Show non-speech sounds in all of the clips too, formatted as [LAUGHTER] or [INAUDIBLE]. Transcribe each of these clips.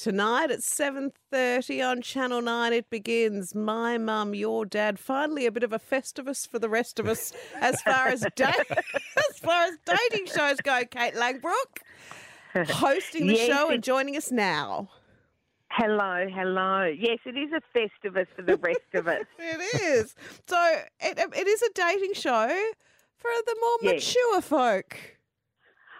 Tonight at 7.30 on Channel 9 it begins My Mum, Your Dad. Finally a bit of a festivus for the rest of us [LAUGHS] as far as da- [LAUGHS] as far as dating shows go, Kate Langbroek. Hosting the Yes, show and joining us now. Hello, hello. Yes, it is a festivus for the rest of us. [LAUGHS] It is. So it, um, it is a dating show for the more Yes. mature folk.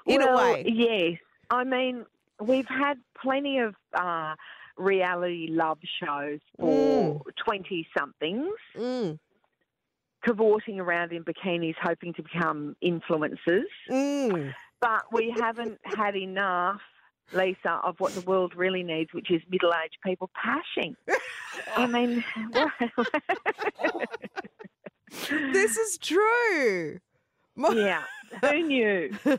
In well, a way. Yes. I mean, we've had plenty of uh, reality love shows for 20 somethings Mm, cavorting around in bikinis hoping to become influencers. mm. But we haven't had enough, Lisa, of what the world really needs, which is middle aged people pashing. I mean, [LAUGHS] [LAUGHS] This is true. My- yeah. Who knew? [LAUGHS]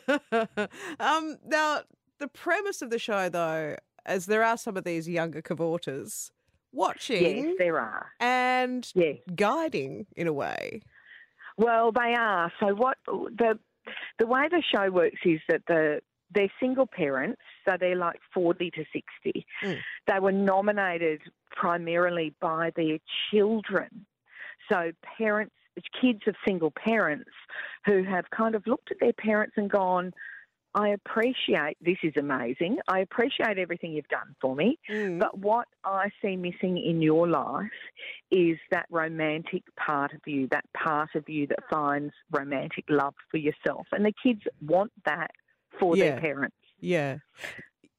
um, now, the premise of the show, though, as there are some of these younger cavorters watching Yes, there are. and Yes. guiding in a way. Well, they are. So what the the way the show works is that the they're single parents, so they're like forty to sixty. Mm. They were nominated primarily by their children. So parents, kids of single parents who have kind of looked at their parents and gone, I appreciate this is amazing. I appreciate everything you've done for me. Mm. But what I see missing in your life is that romantic part of you, that part of you that finds romantic love for yourself. And the kids want that for Yeah. their parents. yeah.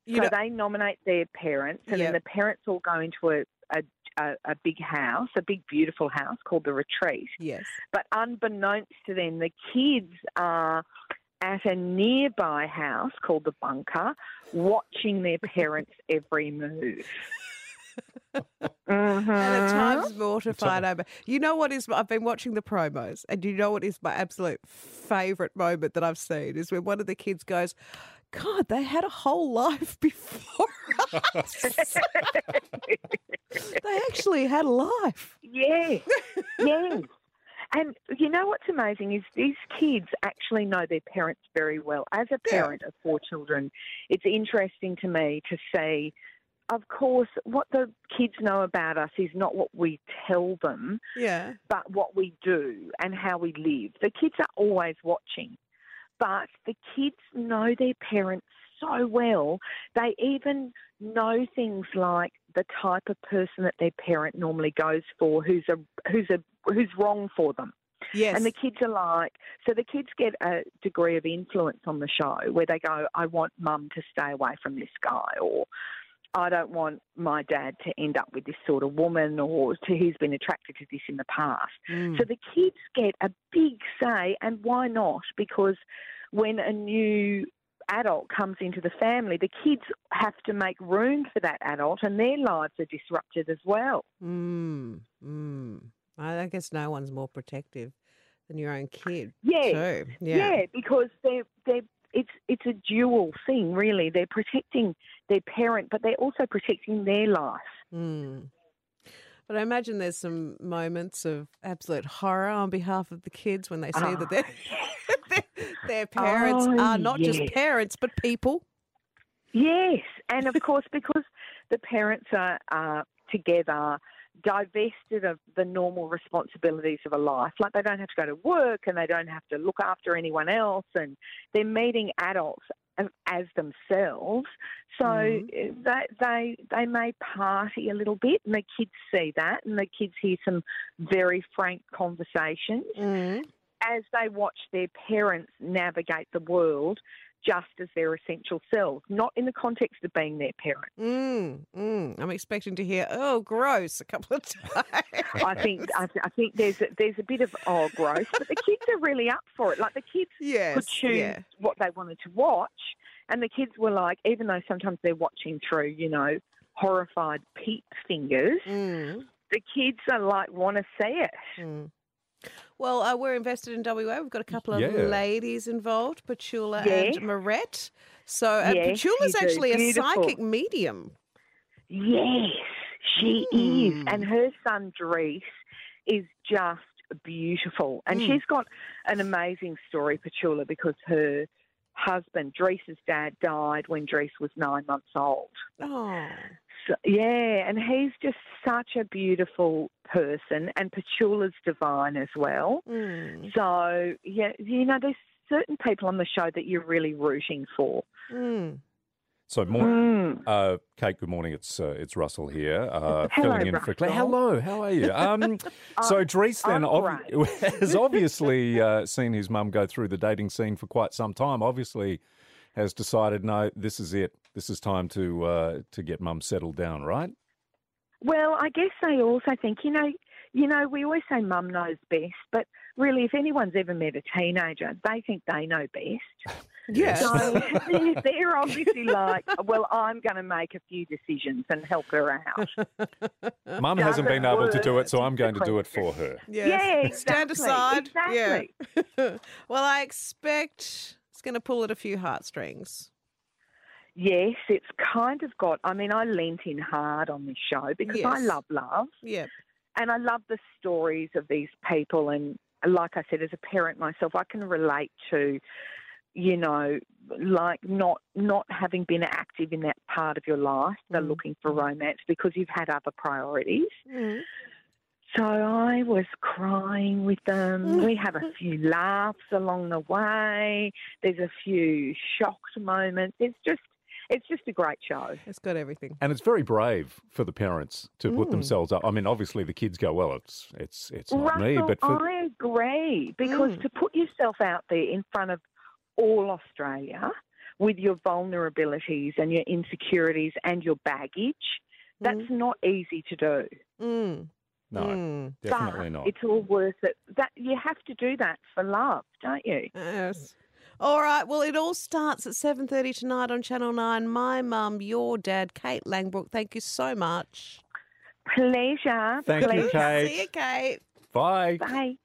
You so know, they nominate their parents, and Yep. then the parents all go into a, a, a, a big house, a big, beautiful house called the Retreat. yes. But unbeknownst to them, the kids are at a nearby house called the Bunker, watching their parents' every move. And at Mhm. times mortified over. You know what is? I've been watching the promos, and you know what is my absolute favourite moment that I've seen is when one of the kids goes, "God, they had a whole life [LAUGHS] before us. [LAUGHS] they actually had a life." Yes, yes. And you know what's amazing is these kids actually know their parents very well. As a Yeah. parent of four children, it's interesting to me to see, of course, what the kids know about us is not what we tell them, Yeah. but what we do and how we live. The kids are always watching, but the kids know their parents so well. They even know things like the type of person that their parent normally goes for, who's a who's a who's wrong for them. Yes. And the kids are like, so the kids get a degree of influence on the show where they go, I want mum to stay away from this guy, or I don't want my dad to end up with this sort of woman, or to, he's been attracted to this in the past. Mm. So the kids get a big say, and why not? Because when a new adult comes into the family, the kids have to make room for that adult, and their lives are disrupted as well. Mm. Mm. I guess no one's more protective than your own kid. Yeah, Too. yeah, Yeah. because they're they're it's it's a dual thing, really. They're protecting their parent, but they're also protecting their life. Mm. But I imagine there's some moments of absolute horror on behalf of the kids when they see Ah, that their, [LAUGHS] their, parents Oh, are not just parents but people. Yes, and of course, because the parents are uh, together, divested of the normal responsibilities of a life, like they don't have to go to work and they don't have to look after anyone else, and they're meeting adults as, themselves. So Mhm. uh, they, they they may party a little bit, and the kids see that, and the kids hear some very frank conversations Mm. As they watch their parents navigate the world just as their essential selves, not in the context of being their parent. Mm. Mm. I'm expecting to hear, oh, gross, a couple of times. I think I, th- I think there's a, there's a bit of oh gross, but the kids are really up for it. Like the kids [LAUGHS] yes. could choose Yeah. what they wanted to watch, and the kids were like, even though sometimes they're watching through, you know, horrified peep fingers, Mm. the kids are like want to see it. Mm. Well, uh, we're invested in WA. We've got a couple of Yeah. ladies involved, Petula Yes. and Marette. So uh, Yes, Petula's actually a psychic medium. Yes, she is. Mm. And her son, Dries, is just beautiful. And Mm. she's got an amazing story, Petula, because her husband, Drees's dad, died when Drees was nine months old. Oh. So, yeah, and he's just such a beautiful person, and Petula's divine as well. Mm. So, yeah, you know, there's certain people on the show that you're really rooting for. Mm. So, more, Mm. uh, Kate. Good morning. It's uh, it's Russell here, uh, Hello, filling in for Claire. Hello, how are you? Um, [LAUGHS] so, Dries then ob- [LAUGHS] has obviously uh, seen his mum go through the dating scene for quite some time. Obviously, has decided no, this is it. This is time to uh, to get mum settled down, right? Well, I guess they also think, you know, you know, we always say mum knows best, but really, if anyone's ever met a teenager, they think they know best. [LAUGHS] Yes. So [LAUGHS] they're obviously like, well, I'm going to make a few decisions and help her out. [LAUGHS] Mum hasn't been able to do it, so I'm going to do it for her. Yes. Yeah, Stand aside. exactly. Yeah. well, I expect it's going to pull at a few heartstrings. Yes, it's kind of got. I mean, I leant in hard on this show because I love love. Yeah. and I love the stories of these people. And like I said, as a parent myself, I can relate to, you know, like not not having been active in that part of your life, the Mm. looking for romance because you've had other priorities. Mm. So I was crying with them. We have a few laughs along the way. There's a few shocked moments. It's just it's just a great show. It's got everything. And it's very brave for the parents to put Mm. themselves up. I mean, obviously the kids go, well, it's it's it's not me, but for, I agree because Mm. to put yourself out there in front of all Australia with your vulnerabilities and your insecurities and your baggage, that's not easy to do. Mm. no, Mm. definitely but not. It's all worth it. That you have to do that for love, don't you? Yes. All right. Well, it all starts at seven thirty tonight on Channel Nine. My mum, your dad, Kate Langbroek. Thank you so much. Pleasure. Thank you. Kate. See you, Kate. Bye. Bye.